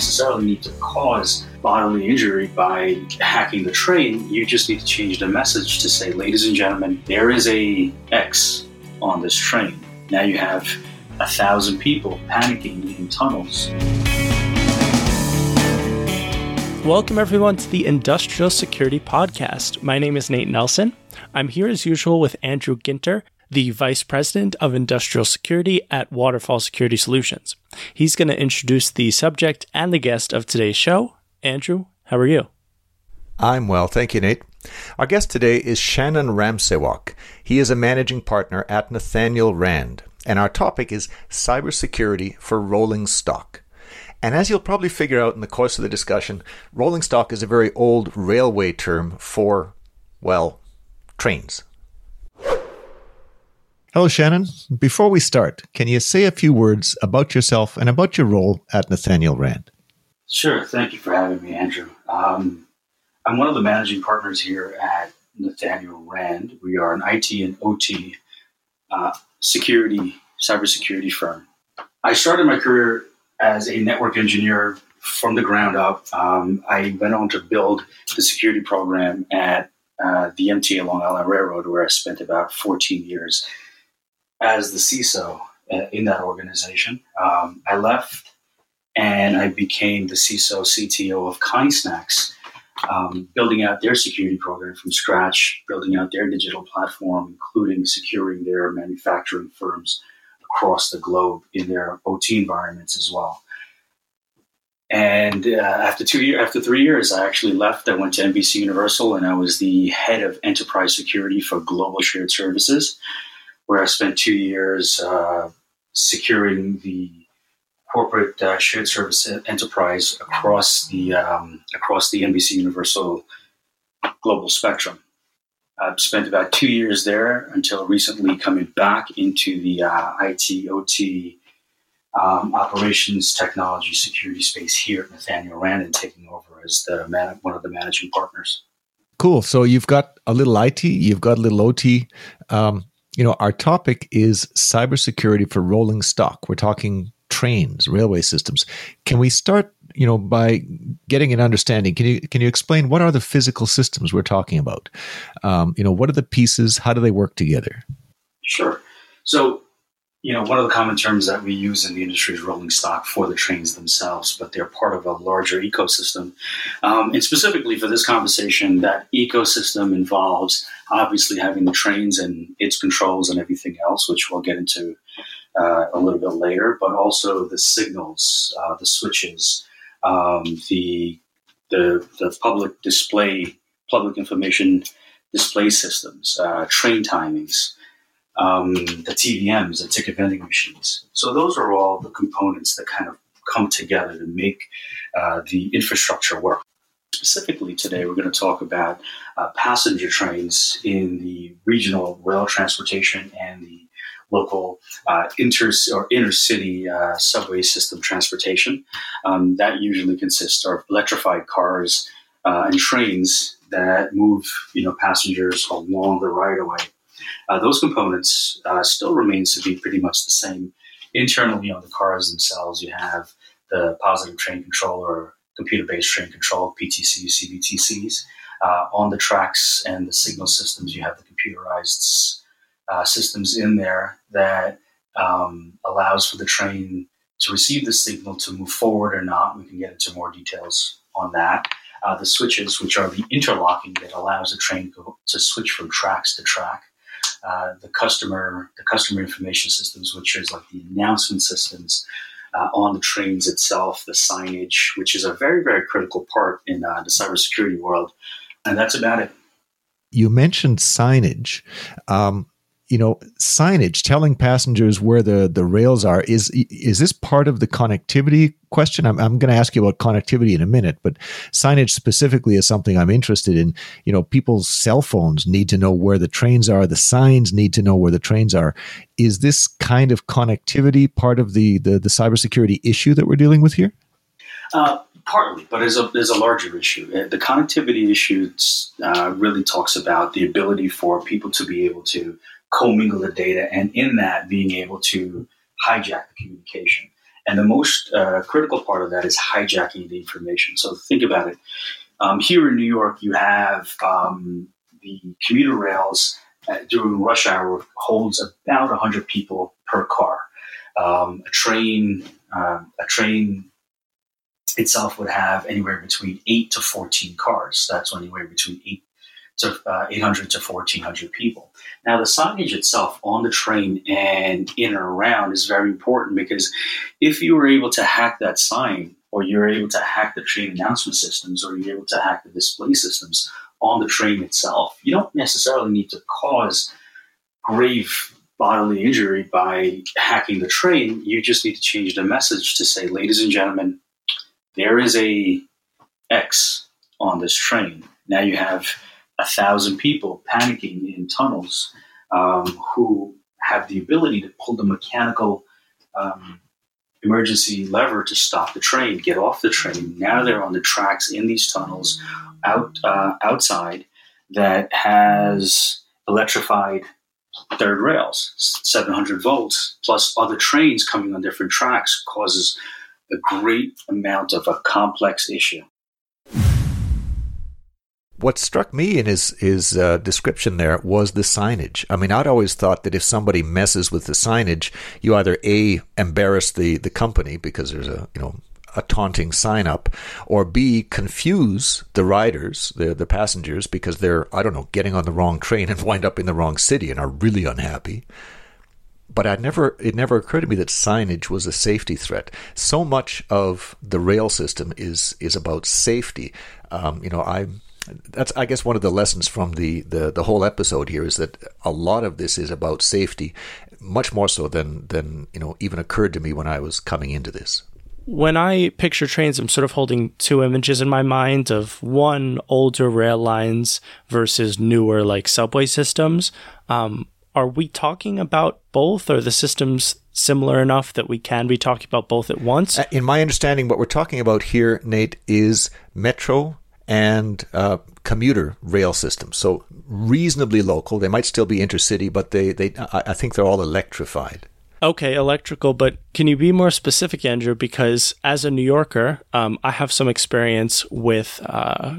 necessarily need to cause bodily injury by hacking the train. You just need to change the message to say, ladies and gentlemen, there is a X on this train. Now you have a thousand people panicking in tunnels. Welcome, everyone, to the Industrial Security Podcast. My name is Nate Nelson. I'm here as usual with Andrew Ginter, the Vice President of Industrial Security at Waterfall Security Solutions. He's going to introduce the subject and the guest of today's show. Andrew, how are you? I'm well, thank you, Nate. Our guest today is Shannon Ramsaywak. He is a managing partner at Nathanial Rand, and our topic is cybersecurity for rolling stock. And as you'll probably figure out in the course of the discussion, rolling stock is a very old railway term for, well, trains. Hello, Shannon. Before we start, can you say a few words about yourself and about your role at Nathanial Rand? Sure. Thank you for having me, Andrew. Um, I'm one of the managing partners here at Nathanial Rand. We are an IT and OT uh, security, cybersecurity firm. I started my career as a network engineer from the ground up. Um, I went on to build the security program at uh, the MTA Long Island Railroad, where I spent about 14 years as the CISO uh, in that organization. Um, I left and I became the CISO CTO of Kind Snacks, um, building out their security program from scratch, building out their digital platform, including securing their manufacturing firms across the globe in their OT environments as well. And uh, after two years, after three years, I actually left. I went to NBC Universal, and I was the head of enterprise security for Global Shared Services where I spent two years uh, securing the corporate uh, shared service enterprise across the um, across the NBC Universal global spectrum. I've spent about two years there until recently coming back into the uh, IT OT um, operations technology security space here at Nathanial Rand and taking over as the man- one of the managing partners. Cool. So you've got a little IT, you've got a little OT. Um, you know, our topic is cybersecurity for rolling stock. We're talking trains, railway systems. Can we start, you know, by getting an understanding? Can you can you explain what are the physical systems we're talking about? Um, you know, what are the pieces? How do they work together? Sure. So you know, one of the common terms that we use in the industry is rolling stock for the trains themselves, but they're part of a larger ecosystem. Um, and specifically for this conversation, that ecosystem involves obviously having the trains and its controls and everything else, which we'll get into uh, a little bit later, but also the signals, uh, the switches, um, the, the, the public display, public information display systems, uh, train timings um, the TVMs, the ticket vending machines. So those are all the components that kind of come together to make uh, the infrastructure work. Specifically, today we're going to talk about uh, passenger trains in the regional rail transportation and the local uh, inter or intercity uh, subway system transportation. Um, that usually consists of electrified cars uh, and trains that move, you know, passengers along the right of way uh, those components uh, still remains to be pretty much the same. Internally on the cars themselves, you have the positive train controller, computer-based train control, PTCs, CBTCs. Uh, on the tracks and the signal systems, you have the computerized uh, systems in there that um, allows for the train to receive the signal to move forward or not. We can get into more details on that. Uh, the switches, which are the interlocking that allows the train to, to switch from tracks to track uh, the customer the customer information systems, which is like the announcement systems uh, on the trains itself, the signage, which is a very very critical part in uh, the cybersecurity world, and that's about it. You mentioned signage. Um, you know signage telling passengers where the the rails are. Is is this part of the connectivity question? I'm, I'm going to ask you about connectivity in a minute but signage specifically is something i'm interested in. You know people's cell phones need to know where the trains are. The signs need to know where the trains are. Is this kind of connectivity part of the the, the cybersecurity issue that we're dealing with here? Uh, partly, but there's a there's a larger issue. Uh, the connectivity issue uh, really talks about the ability for people to be able to commingle the data, and in that, being able to hijack the communication. And the most uh, critical part of that is hijacking the information. So think about it. Um, here in New York, you have um, the commuter rails uh, during rush hour holds about 100 people per car. Um, a train, uh, a train itself would have anywhere between eight to 14 cars. That's anywhere between eight to uh, 800 to 1400 people. Now, the signage itself on the train and in and around is very important because if you were able to hack that sign, or you're able to hack the train announcement systems, or you're able to hack the display systems on the train itself, you don't necessarily need to cause grave bodily injury by hacking the train. You just need to change the message to say, ladies and gentlemen, there is a X on this train. Now you have a thousand people panicking in tunnels um, who have the ability to pull the mechanical um, emergency lever to stop the train, get off the train. Now they're on the tracks in these tunnels out uh, outside that has electrified third rails, 700 volts, plus other trains coming on different tracks causes a great amount of a complex issue what struck me in his his uh, description there was the signage. I mean, I'd always thought that if somebody messes with the signage, you either a embarrass the the company because there's a you know a taunting sign up, or b confuse the riders, the the passengers, because they're I don't know getting on the wrong train and wind up in the wrong city and are really unhappy. But I never it never occurred to me that signage was a safety threat. So much of the rail system is is about safety. Um, you know, I that's I guess one of the lessons from the, the the whole episode here is that a lot of this is about safety, much more so than than you know even occurred to me when I was coming into this. When I picture trains, I'm sort of holding two images in my mind of one older rail lines versus newer like subway systems. Um, are we talking about both? Are the systems similar enough that we can be talking about both at once? Uh, in my understanding, what we're talking about here, Nate, is metro and uh, commuter rail systems. So reasonably local. They might still be intercity, but they, they I think they're all electrified. Okay, electrical, but can you be more specific, Andrew? Because as a New Yorker, um, I have some experience with uh,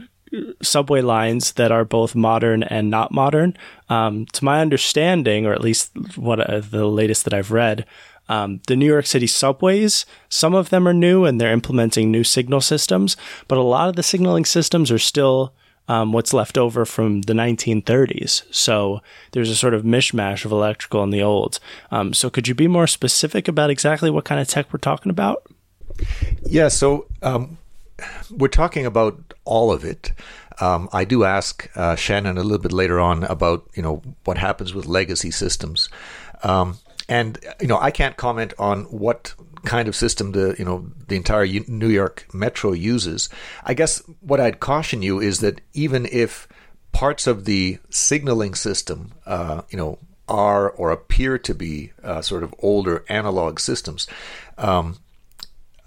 subway lines that are both modern and not modern. Um, to my understanding, or at least what uh, the latest that I've read, um, the New York City subways, some of them are new and they're implementing new signal systems, but a lot of the signaling systems are still um, what's left over from the 1930s. So there's a sort of mishmash of electrical and the old. Um, so could you be more specific about exactly what kind of tech we're talking about? Yeah, so um, we're talking about all of it. Um, I do ask uh, Shannon a little bit later on about you know what happens with legacy systems. Um, and you know, I can't comment on what kind of system the you know the entire New York Metro uses. I guess what I'd caution you is that even if parts of the signaling system, uh, you know, are or appear to be uh, sort of older analog systems. Um,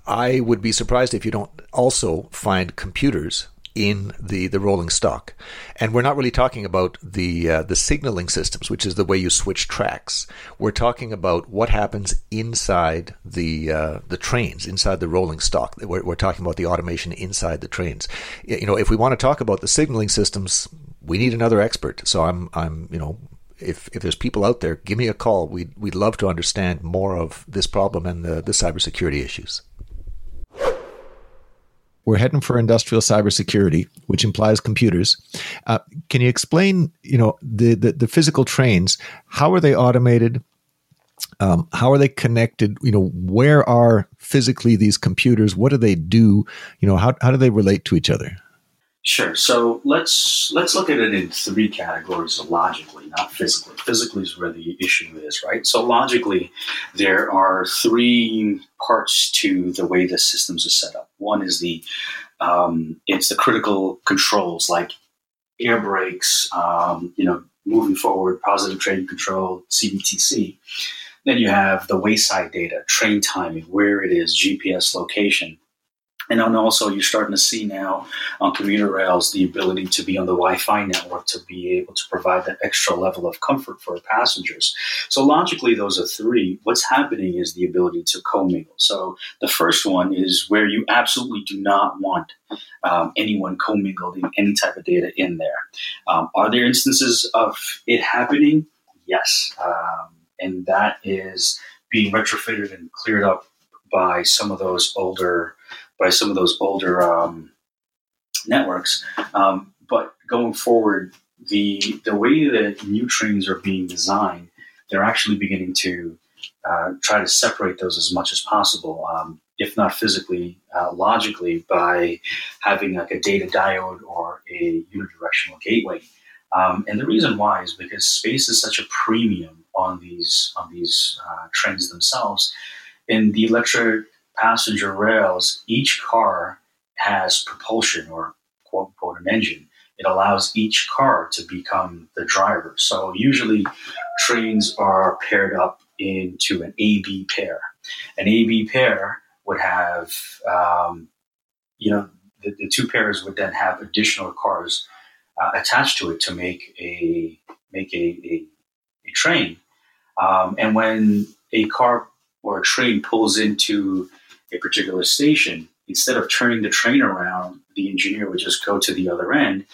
I would be surprised if you don't also find computers in the, the rolling stock. And we're not really talking about the uh, the signaling systems, which is the way you switch tracks. We're talking about what happens inside the uh, the trains, inside the rolling stock. We're, we're talking about the automation inside the trains. You know, if we want to talk about the signaling systems, we need another expert. So I'm I'm you know if if there's people out there, give me a call. We'd we'd love to understand more of this problem and the, the cybersecurity issues. We're heading for industrial cybersecurity, which implies computers. Uh, can you explain, you know, the, the, the physical trains? How are they automated? Um, how are they connected? You know, where are physically these computers? What do they do? You know, how, how do they relate to each other? Sure. So let's let's look at it in three categories logically, not physically. Physically is where the issue is, right? So logically, there are three parts to the way the systems are set up. One is the um, it's the critical controls like air brakes, um, you know, moving forward, positive train control, CBTC. Then you have the wayside data, train timing, where it is, GPS location, And then also, you're starting to see now on commuter rails the ability to be on the Wi Fi network to be able to provide that extra level of comfort for passengers. So, logically, those are three. What's happening is the ability to commingle. So, the first one is where you absolutely do not want um, anyone commingling any type of data in there. Um, are there instances of it happening? Yes. Um, and that is being retrofitted and cleared up by some of those older by some of those older um, networks. Um, but going forward, the the way that new trains are being designed, they're actually beginning to uh, try to separate those as much as possible, um, if not physically, uh, logically, by having like a data diode or a unidirectional gateway. Um, and the reason why is because space is such a premium on these on these uh, trains themselves. In the electric passenger rails, each car has propulsion or quote unquote an engine. It allows each car to become the driver. So usually trains are paired up into an AB pair. An AB pair would have, um, you know, the, the, two pairs would then have additional cars uh, attached to it to make a make a, a, a train. Um, and when a car or a train pulls into a particular station, instead of turning the train around, the engineer would just go to the other end,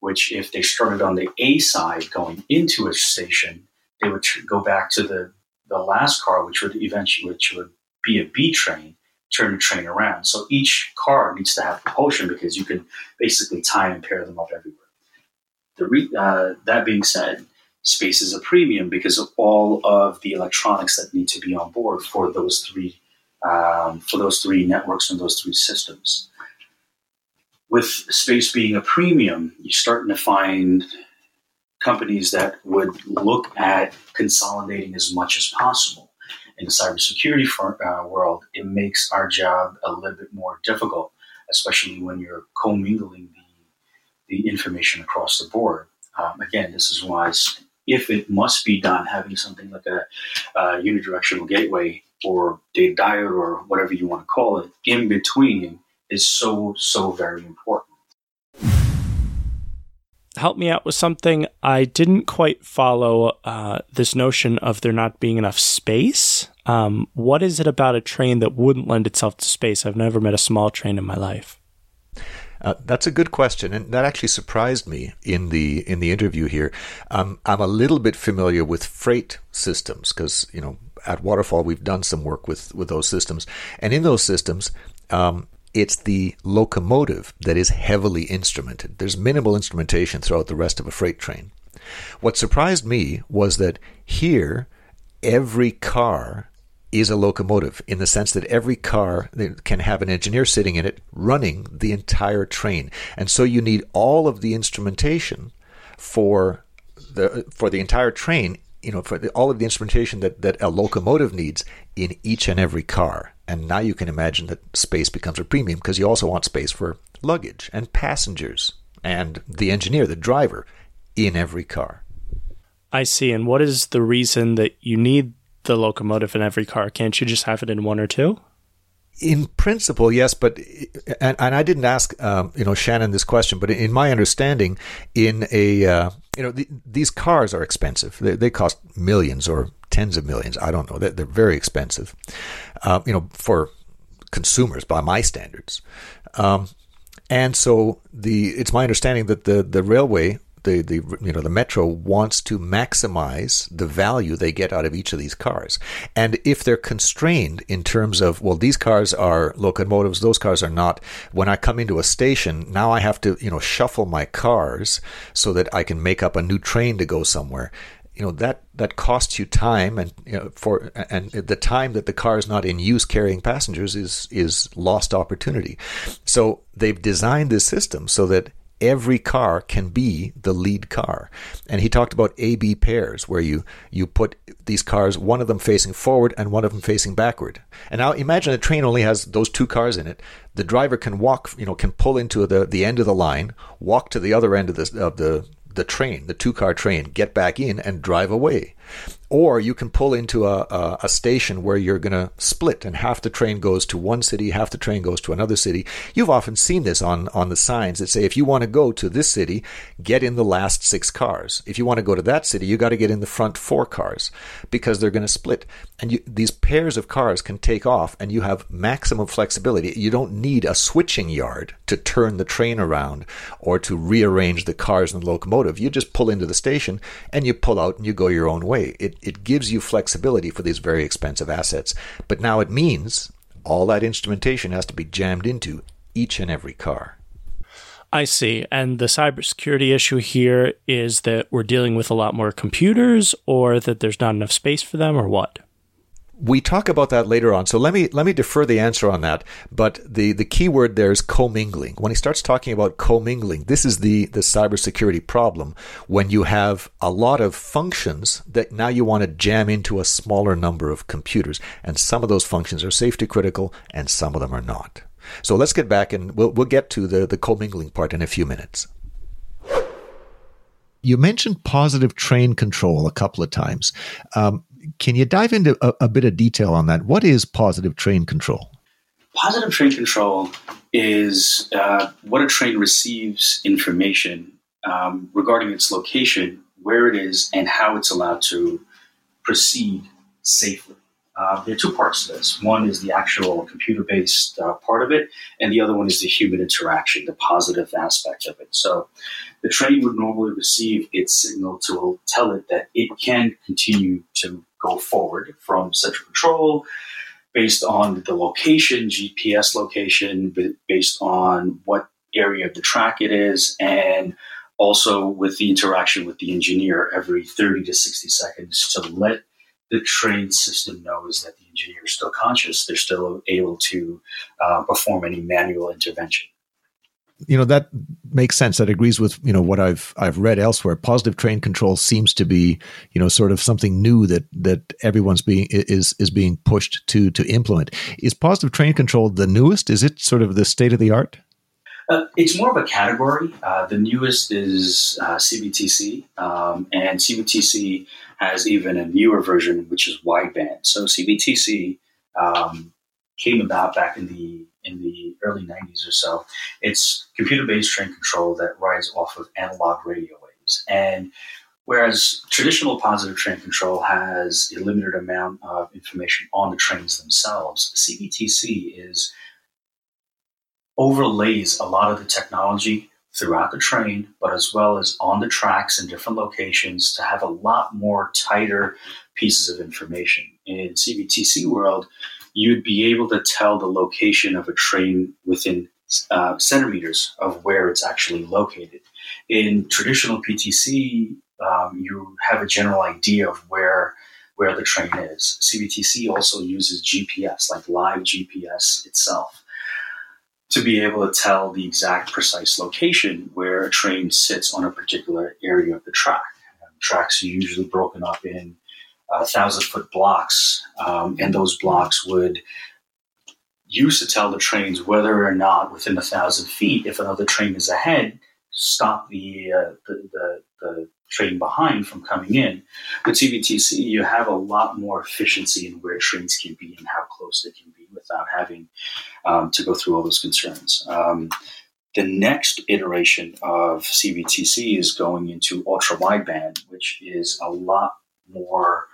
which if they started on the A side going into a station, they would tr- go back to the, the last car, which would eventually which would be a B train, turn the train around. So each car needs to have propulsion because you can basically tie and pair them up everywhere. The re- uh, that being said, space is a premium because of all of the electronics that need to be on board for those three um, for those three networks and those three systems. With space being a premium, you're starting to find companies that would look at consolidating as much as possible. In the cybersecurity for, uh, world, it makes our job a little bit more difficult, especially when you're commingling the, the information across the board. Um, again, this is why, if it must be done, having something like a, unidirectional gateway or data diode or whatever you want to call it in between is so, so very important. Help me out with something. I didn't quite follow uh, this notion of there not being enough space. Um, what is it about a train that wouldn't lend itself to space? I've never met a small train in my life. Uh, that's a good question, and that actually surprised me in the in the interview here. Um, I'm a little bit familiar with freight systems because you know at Waterfall, we've done some work with, with those systems. And in those systems, um, it's the locomotive that is heavily instrumented. There's minimal instrumentation throughout the rest of a freight train. What surprised me was that here, every car is a locomotive in the sense that every car can have an engineer sitting in it running the entire train. And so you need all of the instrumentation for the for the entire train you know, for the, all of the instrumentation that, that a locomotive needs in each and every car. And now you can imagine that space becomes a premium because you also want space for luggage and passengers and the engineer, the driver in every car. I see. And what is the reason that you need the locomotive in every car? Can't you just have it in one or two? In principle, yes, but and, and I didn't ask um, you know Shannon this question, but in my understanding, in a uh, you know the, these cars are expensive. They, they, cost millions or tens of millions. I don't know. They're, they're very expensive. Uh, you know for consumers by my standards. Um, and so the it's my understanding that the the railway the, the you know the metro wants to maximize the value they get out of each of these cars. And if they're constrained in terms of well these cars are locomotives, those cars are not. When I come into a station, now I have to you know shuffle my cars so that I can make up a new train to go somewhere you know that that costs you time and you know, for and the time that the car is not in use carrying passengers is is lost opportunity so they've designed this system so that every car can be the lead car. And he talked about AB pairs where you you put these cars one of them facing forward and one of them facing backward. And now imagine a train only has those two cars in it. The driver can walk, you know, can pull into the the end of the line, walk to the other end of the of the the train, the two car train, get back in and drive away. Or you can pull into a, a, a station where you're going to split and half the train goes to one city, half the train goes to another city. You've often seen this on, on the signs that say, if you want to go to this city, get in the last six cars. If you want to go to that city, you got to get in the front four cars because they're going to split. And you, these pairs of cars can take off and you have maximum flexibility. You don't need a switching yard to turn the train around or to rearrange the cars and the locomotive. You just pull into the station and you pull out and you go your own way. It it, gives you flexibility for these very expensive assets. But now it means all that instrumentation has to be jammed into each and every car. I see. And the cybersecurity issue here is that we're dealing with a lot more computers or that there's not enough space for them or what? We talk about that later on. So let me let me defer the answer on that. But the the key word there is commingling. When he starts talking about commingling, this is the the cybersecurity problem. When you have a lot of functions that now you want to jam into a smaller number of computers, and some of those functions are safety critical, and some of them are not. So let's get back and we'll we'll get to the the commingling part in a few minutes. You mentioned positive train control a couple of times. Um, can you dive into a, a bit of detail on that? What is positive train control? Positive train control is uh, what a train receives information um, regarding its location, where it is, and how it's allowed to proceed safely. Uh, there are two parts to this. One is the actual computer based uh, part of it, and the other one is the human interaction, the positive aspect of it. So the train would normally receive its signal to tell it that it can continue to go forward from central control based on the location, GPS location, based on what area of the track it is, and also with the interaction with the engineer every 30 to 60 seconds to let the train system knows that the engineer is still conscious. They're still able to uh, perform any manual intervention you know that makes sense. That agrees with you know what i've i've read elsewhere. Positive train control seems to be you know sort of something new that that everyone's being is is being pushed to to implement. Is positive train control the newest? Is it sort of the state of the art? Uh, it's more of a category. Uh, the newest is uh, CBTC, um, and CBTC has even a newer version, which is wideband. So CBTC um, came about back in the in the early 90s or so. It's computer based train control that rides off of analog radio waves. And whereas traditional positive train control has a limited amount of information on the trains themselves, CBTC is overlays a lot of the technology throughout the train, but as well as on the tracks in different locations to have a lot more tighter pieces of information. In CBTC world, you'd be able to tell the location of a train within uh, centimeters of where it's actually located. In traditional PTC, um, you have a general idea of where where the train is. CBTC also uses GPS, like live GPS itself, to be able to tell the exact precise location where a train sits on a particular area of the track. Tracks are usually broken up in uh, thousand foot blocks, um, and those blocks would use to tell the trains whether or not within a thousand feet, if another train is ahead, stop the, uh, the, the, the, train behind from coming in. With CBTC, you have a lot more efficiency in where trains can be and how close they can be without having um, to go through all those concerns. Um, the next iteration of CBTC is going into ultra wideband, which is a lot more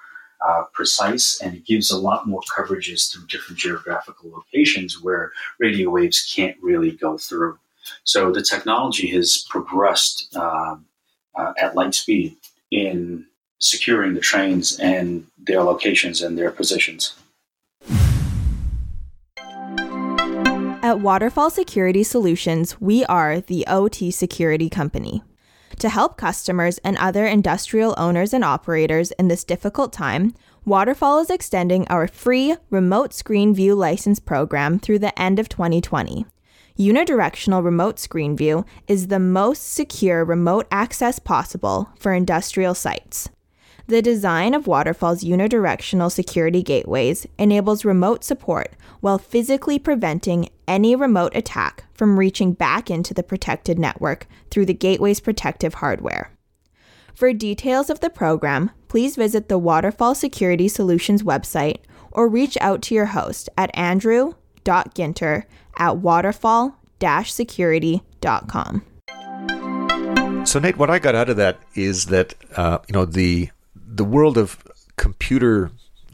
uh, precise and it gives a lot more coverages through different geographical locations where radio waves can't really go through. So the technology has progressed um, uh, at light speed in securing the trains and their locations and their positions. At Waterfall Security Solutions, we are the OT security company. To help customers and other industrial owners and operators in this difficult time, Waterfall is extending our free remote screen view license program through the end of 2020. Unidirectional remote screen view is the most secure remote access possible for industrial sites. The design of Waterfall's unidirectional security gateways enables remote support while physically preventing any remote attack from reaching back into the protected network through the gateway's protective hardware. For details of the program, please visit the Waterfall Security Solutions website or reach out to your host at andrew.ginter at waterfall-security.com. So Nate, what I got out of that is that uh, you know the the world of computer,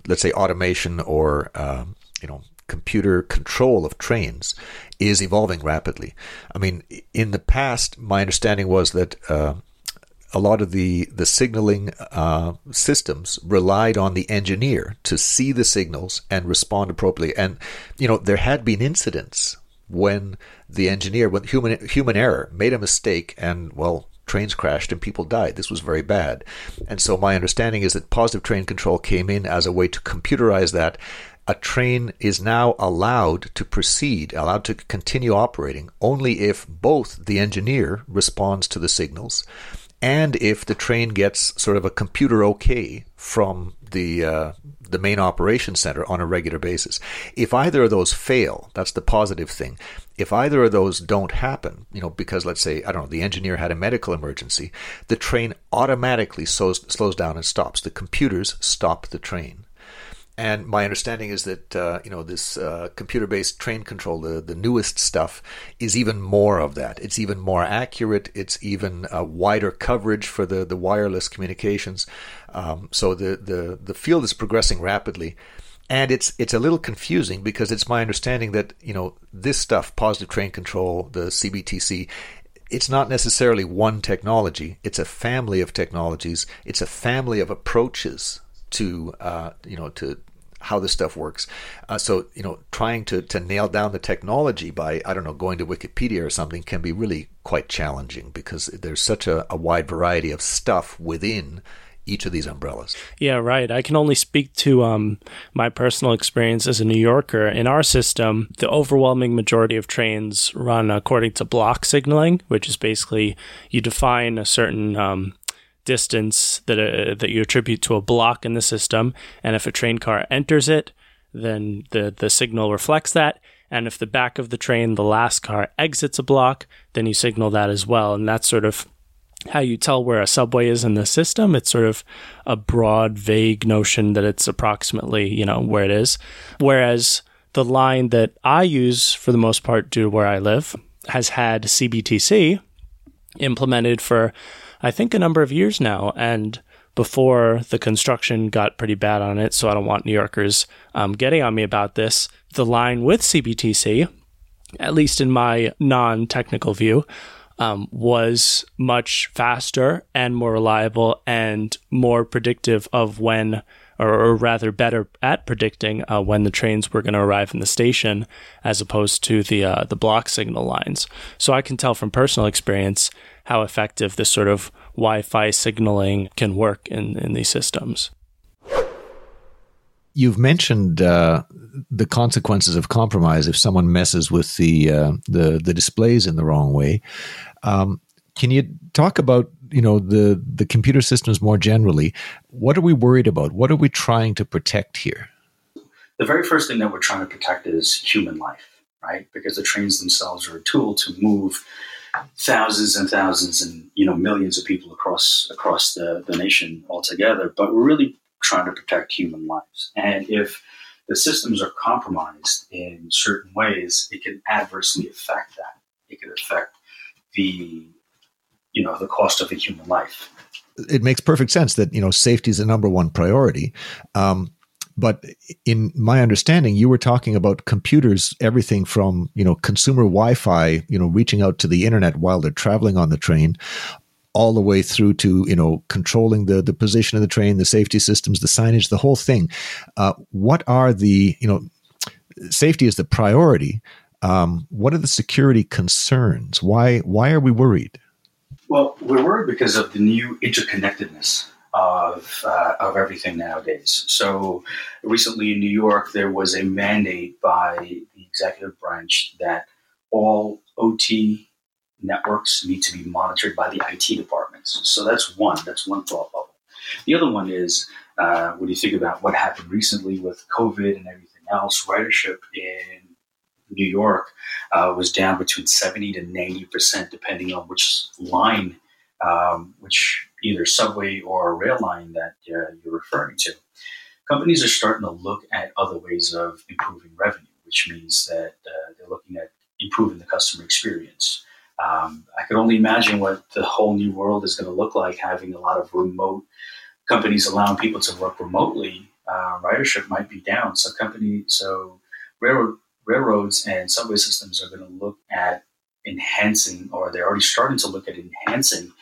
let's say automation or um, you know computer control of trains is evolving rapidly. I mean, in the past, my understanding was that uh, a lot of the the signaling uh, systems relied on the engineer to see the signals and respond appropriately. And you know, there had been incidents when the engineer, when human human error, made a mistake, and well, trains crashed and people died. This was very bad. And so my understanding is that positive train control came in as a way to computerize that. A train is now allowed to proceed, allowed to continue operating only if both the engineer responds to the signals and if the train gets sort of a computer okay from the uh, the main operation center on a regular basis. If either of those fail, that's the positive thing. If either of those don't happen, you know, because let's say I don't know, the engineer had a medical emergency, the train automatically slows, slows down and stops. The computers stop the train. And my understanding is that uh, you know this uh, computer-based train control, the the newest stuff, is even more of that. It's even more accurate. It's even uh, wider coverage for the the wireless communications. Um, so the the the field is progressing rapidly, and it's it's a little confusing because it's my understanding that you know this stuff, positive train control, the CBTC, it's not necessarily one technology. It's a family of technologies. It's a family of approaches to uh, you know to how this stuff works. Uh, so you know, trying to to nail down the technology by I don't know going to Wikipedia or something can be really quite challenging because there's such a, a wide variety of stuff within each of these umbrellas. Yeah, right. I can only speak to um, my personal experience as a New Yorker. In our system, the overwhelming majority of trains run according to block signaling, which is basically you define a certain um, distance that uh, that you attribute to a block in the system, and if a train car enters it, then the the signal reflects that. And if the back of the train, the last car, exits a block, then you signal that as well. And that's sort of how you tell where a subway is in the system. It's sort of a broad, vague notion that it's approximately, you know, where it is. Whereas the line that I use for the most part due to where I live has had CBTC implemented for I think, a number of years now. And before the construction got pretty bad on it, so I don't want New Yorkers um, getting on me about this. The line with CBTC, at least in my non technical view, um, was much faster and more reliable and more predictive of when, or, or rather better at predicting uh, when the trains were going to arrive in the station, as opposed to the uh, the block signal lines. So I can tell from personal experience how effective this sort of Wi-Fi signaling can work in, in these systems. You've mentioned uh, the consequences of compromise if someone messes with the uh, the, the displays in the wrong way. Um, can you talk about you know the the computer systems more generally? What are we worried about? What are we trying to protect here? The very first thing that we're trying to protect is human life, right? Because the trains themselves are a tool to move thousands and thousands and you know millions of people across across the, the nation altogether but we're really trying to protect human lives and if the systems are compromised in certain ways it can adversely affect that it can affect the you know the cost of a human life it makes perfect sense that you know safety is the number one priority um, but in my understanding, you were talking about computers, everything from you know consumer Wi-Fi, you know, reaching out to the internet while they're traveling on the train, all the way through to you know controlling the the position of the train, the safety systems, the signage, the whole thing. Uh, what are the you know safety is the priority. Um, what are the security concerns? Why why are we worried? Well, we're worried because of the new interconnectedness of uh, of everything nowadays. So recently in New York, there was a mandate by the executive branch that all OT networks need to be monitored by the IT departments. So that's one. That's one thought bubble. The other one is uh, when you think about what happened recently with COVID and everything else, ridership in New York uh, was down between 70 to 90 percent, depending on which line, um, which either subway or rail line that uh, you're referring to, companies are starting to look at other ways of improving revenue, which means that uh, they're looking at improving the customer experience. Um, I could only imagine what the whole new world is going to look like having a lot of remote companies allowing people to work remotely. Uh, ridership might be down. So company, so railroad, railroads and subway systems are going to look at enhancing, or they're already starting to look at enhancing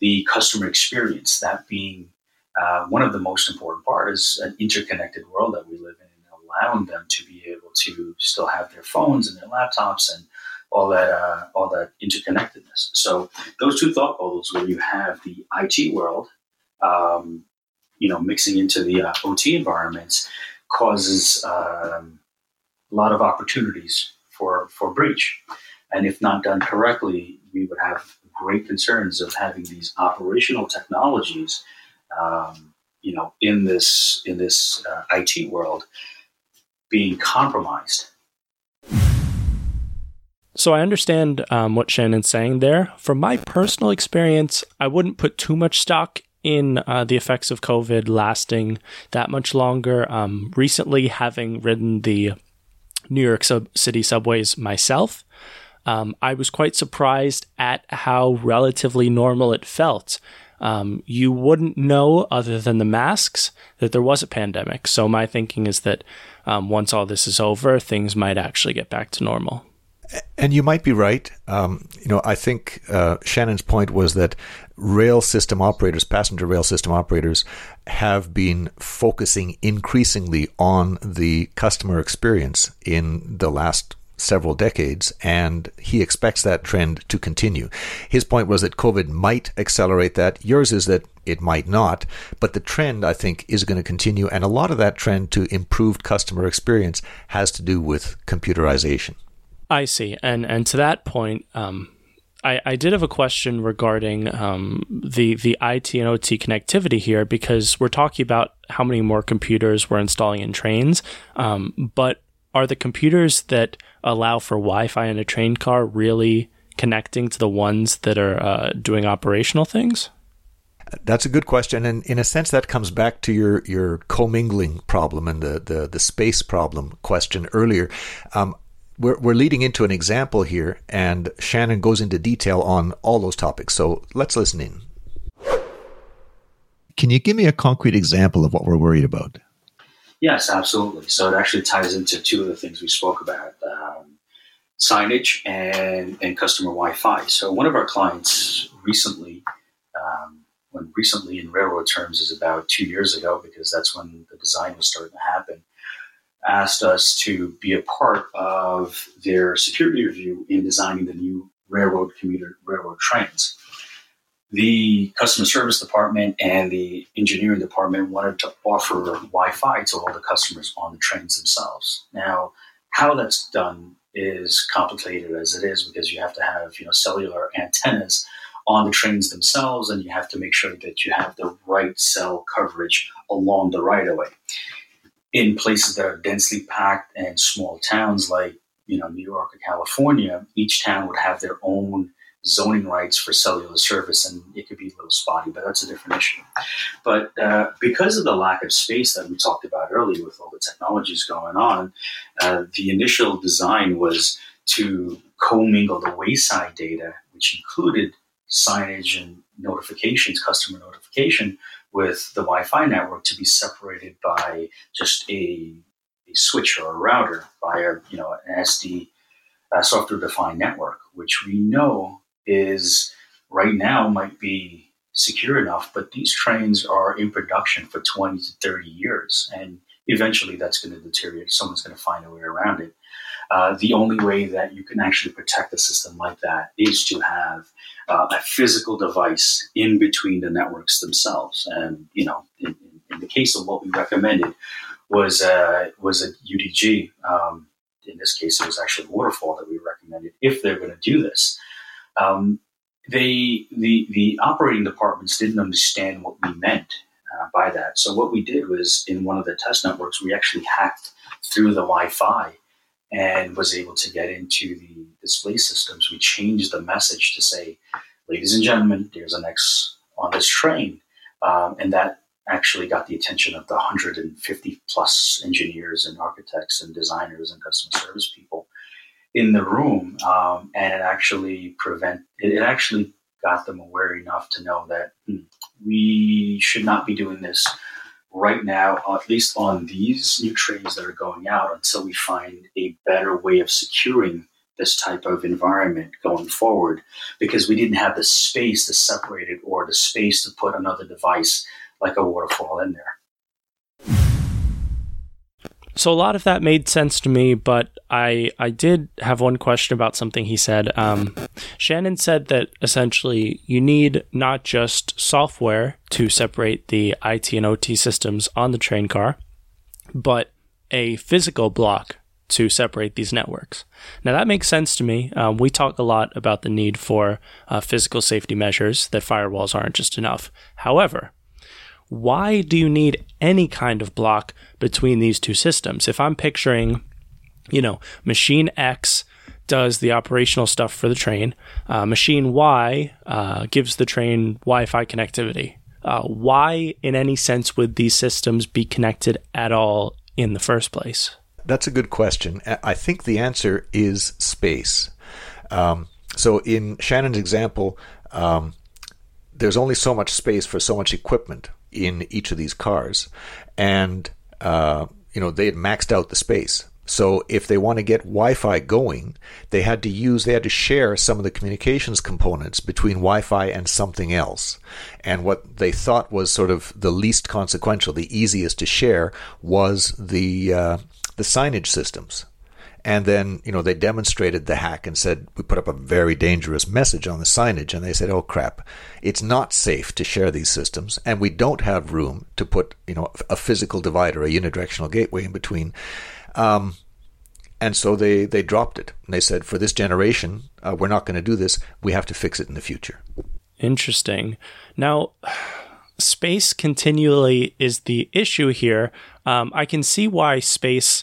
the customer experience. That being uh, one of the most important part is an interconnected world that we live in, and allowing them to be able to still have their phones and their laptops and all that uh, all that interconnectedness. So those two thought bubbles, where you have the IT world, um, you know, mixing into the uh, OT environments, causes um, a lot of opportunities for for breach. And if not done correctly, we would have great concerns of having these operational technologies, um, you know, in this in this uh, IT world being compromised. So I understand um, what Shannon's saying there. From my personal experience, I wouldn't put too much stock in uh, the effects of COVID lasting that much longer. Um, recently, having ridden the New York sub- City subways myself, um, I was quite surprised at how relatively normal it felt. Um, you wouldn't know, other than the masks, that there was a pandemic. So, my thinking is that um, once all this is over, things might actually get back to normal. And you might be right. Um, you know, I think uh, Shannon's point was that rail system operators, passenger rail system operators, have been focusing increasingly on the customer experience in the last several decades, and he expects that trend to continue. His point was that COVID might accelerate that. Yours is that it might not, but the trend, I think, is going to continue, and a lot of that trend to improved customer experience has to do with computerization. I see, and and to that point, um, I, I did have a question regarding um, the the IT and OT connectivity here because we're talking about how many more computers we're installing in trains, um, but are the computers that allow for Wi-Fi in a train car really connecting to the ones that are uh, doing operational things? That's a good question, and in a sense, that comes back to your your commingling problem and the the, the space problem question earlier. Um, we're we're leading into an example here, and Shannon goes into detail on all those topics. So let's listen in. Can you give me a concrete example of what we're worried about? Yes, absolutely. So it actually ties into two of the things we spoke about um, signage and, and customer Wi Fi. So one of our clients recently, um, when recently in railroad terms is about two years ago, because that's when the design was starting to happen, asked us to be a part of their security review in designing the new railroad commuter railroad trains the customer service department and the engineering department wanted to offer Wi-Fi to all the customers on the trains themselves. Now, how that's done is complicated as it is because you have to have you know cellular antennas on the trains themselves, and you have to make sure that you have the right cell coverage along the right of way. In places that are densely packed and small towns like you know New York or California, each town would have their own zoning rights for cellular service, and it could be a little spotty, but that's a different issue. But uh, because of the lack of space that we talked about earlier with all the technologies going on, uh, the initial design was to commingle the wayside data, which included signage and notifications, customer notification, with the Wi-Fi network to be separated by just a, a switch or a router via you know an SD uh, software defined network, which we know is right now might be secure enough, but these trains are in production for 20 to 30 years. And eventually that's going to deteriorate. Someone's going to find a way around it. Uh, the only way that you can actually protect a system like that is to have uh, a physical device in between the networks themselves. And, you know, in, in the case of what we recommended was, uh, was a UDG. Um, in this case, it was actually Waterfall that we recommended if they're going to do this. Um, they, the, the operating departments didn't understand what we meant uh, by that. So what we did was in one of the test networks, we actually hacked through the Wi-Fi and was able to get into the display systems. We changed the message to say, "Ladies and gentlemen, there's an X on this train, um, and that actually got the attention of the 150 plus engineers and architects and designers and customer service people in the room, um, and it actually prevent it, it, actually got them aware enough to know that hmm, we should not be doing this right now, at least on these new trains that are going out, until we find a better way of securing this type of environment going forward, because we didn't have the space to separate it or the space to put another device like a waterfall in there. So a lot of that made sense to me, but I I did have one question about something he said. Um, Shannon said that essentially you need not just software to separate the IT and OT systems on the train car, but a physical block to separate these networks. Now that makes sense to me. Um, we talk a lot about the need for uh, physical safety measures that firewalls aren't just enough. However, why do you need any kind of block between these two systems? If I'm picturing, you know, machine X does the operational stuff for the train, uh, machine Y uh, gives the train Wi Fi connectivity. Uh, why, in any sense, would these systems be connected at all in the first place? That's a good question. I think the answer is space. Um, so, in Shannon's example, um, there's only so much space for so much equipment in each of these cars, and uh, you know they had maxed out the space. So if they want to get Wi-Fi going, they had to use they had to share some of the communications components between Wi-Fi and something else. And what they thought was sort of the least consequential, the easiest to share, was the uh, the signage systems. And then, you know, they demonstrated the hack and said, we put up a very dangerous message on the signage. And they said, oh crap, it's not safe to share these systems. And we don't have room to put, you know, a physical divider, a unidirectional gateway in between. Um, and so they, they dropped it. And they said, for this generation, uh, we're not going to do this. We have to fix it in the future. Interesting. Now, space continually is the issue here. Um, I can see why space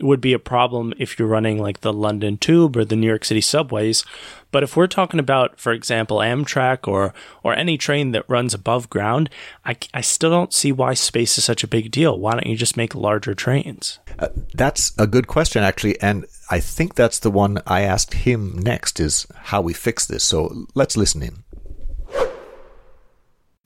would be a problem if you're running like the London Tube or the New York City subways. But if we're talking about, for example, Amtrak or or any train that runs above ground, I, I still don't see why space is such a big deal. Why don't you just make larger trains? Uh, that's a good question, actually, and I think that's the one I asked him next: is how we fix this. So let's listen in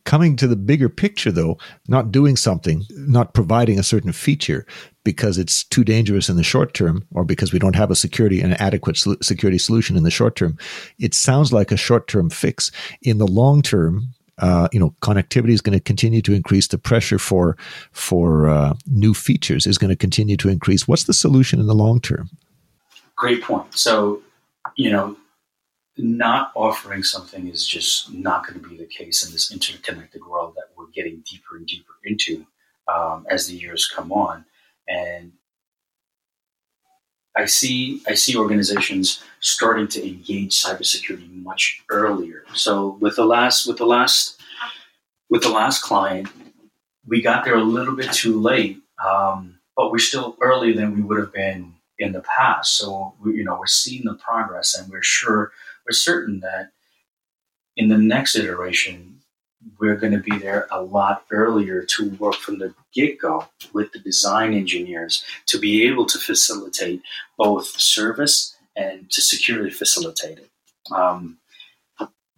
coming to the bigger picture though not doing something not providing a certain feature because it's too dangerous in the short term or because we don't have a security an adequate security solution in the short term it sounds like a short term fix. In the long term uh, you know connectivity is going to continue to increase. The pressure for for uh, new features is going to continue to increase. What's the solution in the long term? Great point. So you know not offering something is just not going to be the case in this interconnected world that we're getting deeper and deeper into um, as the years come on and I see I see organizations starting to engage cybersecurity much earlier. So with the last with the last with the last client, we got there a little bit too late, um, but we're still earlier than we would have been in the past. So we, you know we're seeing the progress, and we're sure we're certain that in the next iteration we're going to be there a lot earlier to work from the get go with the design engineers to be able to facilitate both the service and to securely facilitate it. Um,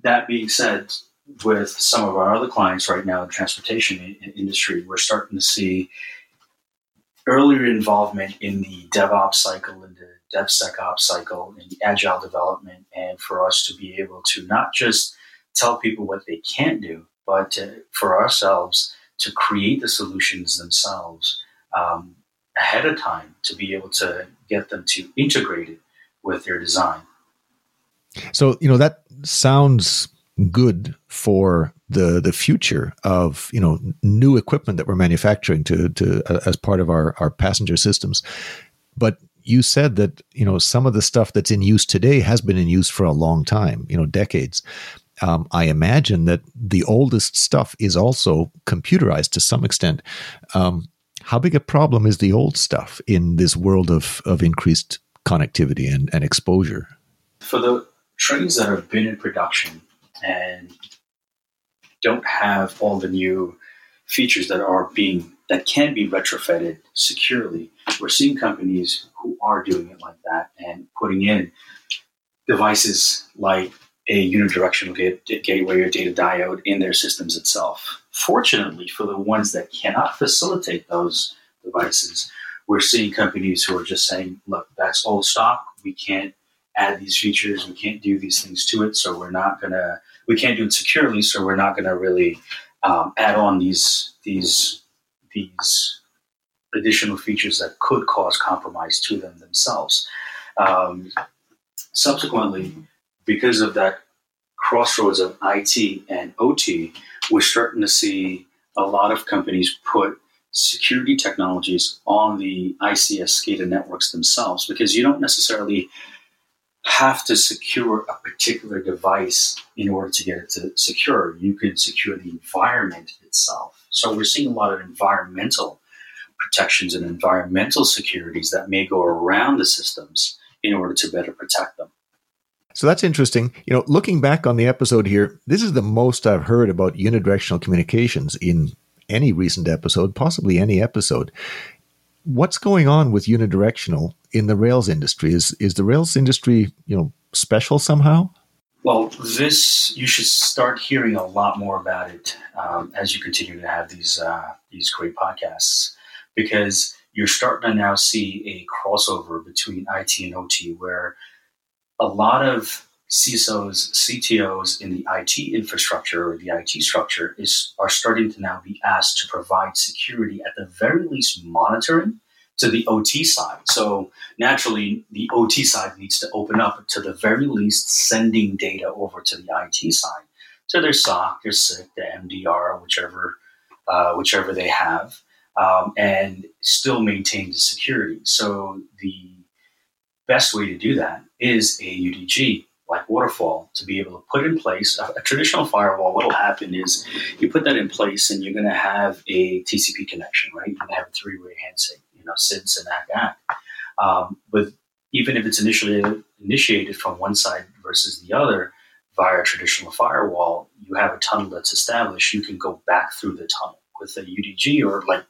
that being said, with some of our other clients right now in the transportation industry, we're starting to see earlier involvement in the DevOps cycle and the DevSecOps cycle and the agile development, and for us to be able to not just tell people what they can't do, but to, for ourselves to create the solutions themselves um, ahead of time to be able to get them to integrate it with their design. So, you know, that sounds good for the the future of you know new equipment that we're manufacturing to to uh, as part of our our passenger systems but you said that you know some of the stuff that's in use today has been in use for a long time you know decades um, I imagine that the oldest stuff is also computerized to some extent. Um, how big a problem is the old stuff in this world of, of increased connectivity and, and exposure? For the trains that have been in production and don't have all the new features that are being that can be retrofitted securely. We're seeing companies who are doing it like that and putting in devices like a unidirectional gateway or data diode in their systems itself. Fortunately, for the ones that cannot facilitate those devices, we're seeing companies who are just saying, look, that's old stock. We can't add these features. We can't do these things to it. So we're not going to, we can't do it securely. So we're not going to really um, add on these, these, these additional features that could cause compromise to them themselves. Um, subsequently, because of that crossroads of IT and OT, we're starting to see a lot of companies put security technologies on the ICS SCADA networks themselves because you don't necessarily have to secure a particular device in order to get it to secure. You can secure the environment itself. So we're seeing a lot of environmental protections and environmental securities that may go around the systems in order to better protect them. So that's interesting. You know, looking back on the episode here, this is the most I've heard about unidirectional communications in any recent episode, possibly any episode. What's going on with unidirectional in the rails industry? Is is the rails industry, you know, special somehow? Well, this you should start hearing a lot more about it um, as you continue to have these uh, these great podcasts, because you're starting to now see a crossover between IT and OT, where a lot of CISOs, CTOs in the IT infrastructure or the IT structure is are starting to now be asked to provide security at the very least monitoring to the OT side. So naturally, the OT side needs to open up to the very least sending data over to the IT side, to their SOC, their SIC, the MDR, whichever uh, whichever they have, um, and still maintain the security. So the best way to do that is a UDG like Waterfall to be able to put in place a, a traditional firewall. What will happen is you put that in place and you're going to have a TCP connection, right? You're going to have a three way handshake, you know, SIDS and ACK ACK. Um, but even if it's initially initiated from one side versus the other via a traditional firewall, you have a tunnel that's established. You can go back through the tunnel with a UDG or like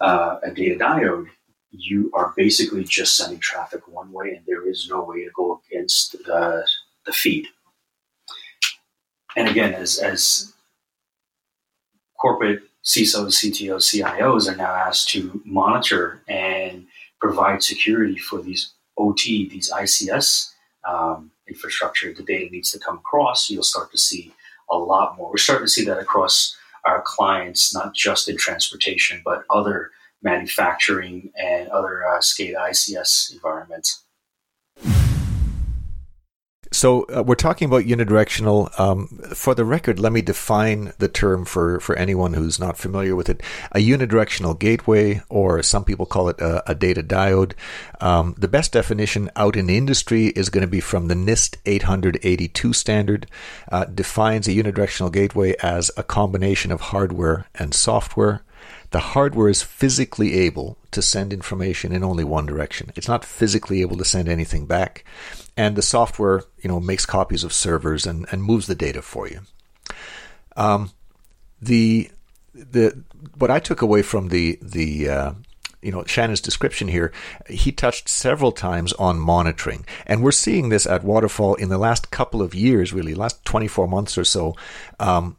uh, a data diode you are basically just sending traffic one way and there is no way to go against the, the feed. And again, as, as corporate CISOs, CTOs, CIOs are now asked to monitor and provide security for these OT, these ICS um, infrastructure, the data needs to come across, you'll start to see a lot more. We're starting to see that across our clients, not just in transportation, but other manufacturing and other uh, SCADA ICS environments. So uh, we're talking about unidirectional. Um, for the record, let me define the term for, for anyone who's not familiar with it. A unidirectional gateway, or some people call it a, a data diode. Um, the best definition out in industry is going to be from the NIST 882 standard. Uh, defines a unidirectional gateway as a combination of hardware and software the hardware is physically able to send information in only one direction. It's not physically able to send anything back. And the software, you know, makes copies of servers and, and moves the data for you. Um, the the what I took away from the the uh, you know Shannon's description here, he touched several times on monitoring, and we're seeing this at Waterfall in the last couple of years, really, last 24 months or so. Um,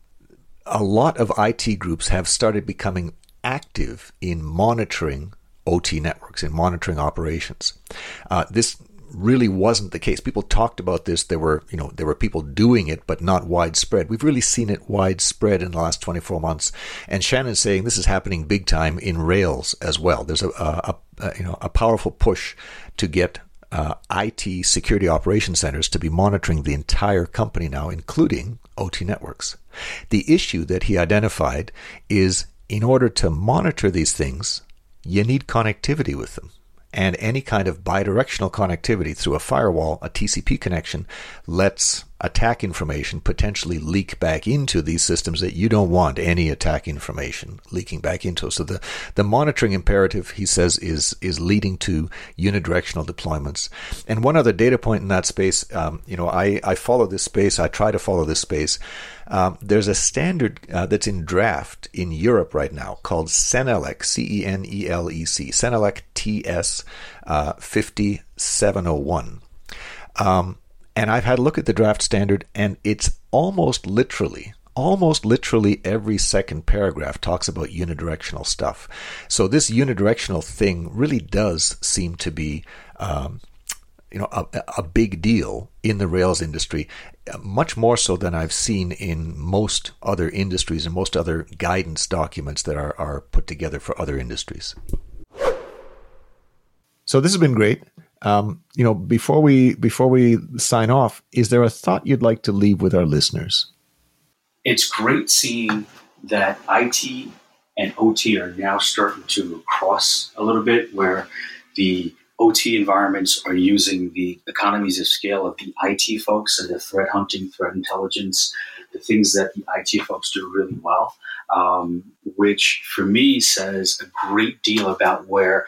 a lot of IT groups have started becoming active in monitoring OT networks, in monitoring operations. Uh, this really wasn't the case. People talked about this. There were, you know, there were people doing it, but not widespread. We've really seen it widespread in the last 24 months. And Shannon's saying this is happening big time in Rails as well. There's a, a, a you know, a powerful push to get uh, IT security operation centers to be monitoring the entire company now, including OT networks. The issue that he identified is in order to monitor these things, you need connectivity with them. And any kind of bidirectional connectivity through a firewall, a TCP connection, lets attack information potentially leak back into these systems that you don't want any attack information leaking back into. So the, the monitoring imperative, he says, is is leading to unidirectional deployments. And one other data point in that space, um, you know, I, I follow this space, I try to follow this space. Um, there's a standard uh, that's in draft in Europe right now called CENELEC, C E N E L E C, CENELEC TS uh, 5701. Um, and I've had a look at the draft standard, and it's almost literally, almost literally every second paragraph talks about unidirectional stuff. So this unidirectional thing really does seem to be um, you know a, a big deal in the rails industry much more so than I've seen in most other industries and most other guidance documents that are, are put together for other industries. So this has been great. Um, you know, before we before we sign off, is there a thought you'd like to leave with our listeners? It's great seeing that IT and OT are now starting to cross a little bit, where the OT environments are using the economies of scale of the IT folks and the threat hunting, threat intelligence, the things that the IT folks do really well, um, which for me says a great deal about where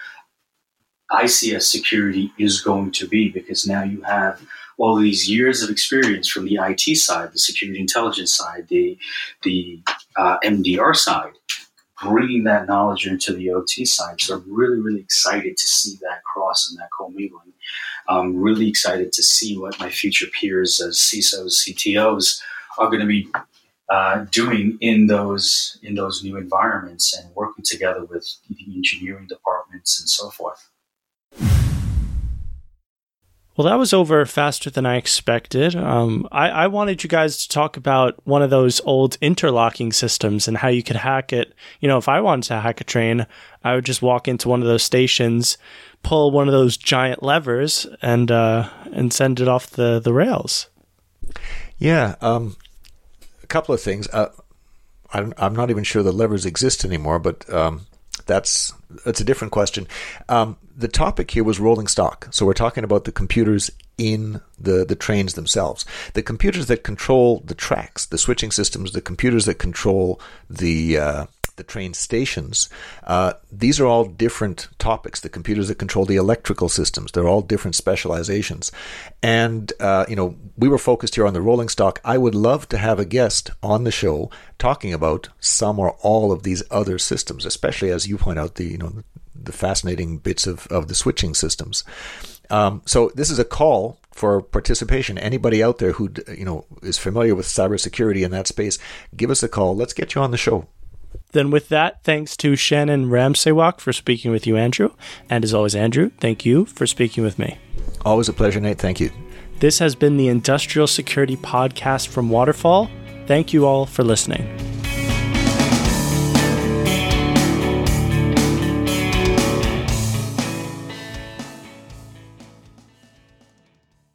ICS security is going to be because now you have all these years of experience from the IT side, the security intelligence side, the the uh, MDR side, bringing that knowledge into the OT side. So I'm really, really excited to see that cross and that commingling. I'm really excited to see what my future peers as CISOs, CTOs are going to be uh, doing in those in those new environments and working together with the engineering departments and so forth. Well, that was over faster than I expected. Um, I, I, wanted you guys to talk about one of those old interlocking systems and how you could hack it. You know, if I wanted to hack a train, I would just walk into one of those stations, pull one of those giant levers, and uh, and send it off the the rails. Yeah, um, a couple of things. Uh, I'm, I'm not even sure the levers exist anymore, but um, that's that's a different question. Um, the topic here was rolling stock, so we're talking about the computers in the the trains themselves, the computers that control the tracks, the switching systems, the computers that control the uh, the train stations. Uh, these are all different topics. The computers that control the electrical systems, they're all different specializations. And, uh, you know, we were focused here on the rolling stock. I would love to have a guest on the show talking about some or all of these other systems, especially as you point out the, you know, the fascinating bits of, of the switching systems. Um, so this is a call for participation. Anybody out there who you know is familiar with cybersecurity in that space, give us a call. Let's get you on the show. Then, with that, thanks to Shannon Ramsaywak for speaking with you, Andrew. And as always, Andrew, thank you for speaking with me. Always a pleasure, Nate. Thank you. This has been the Industrial Security Podcast from Waterfall. Thank you all for listening.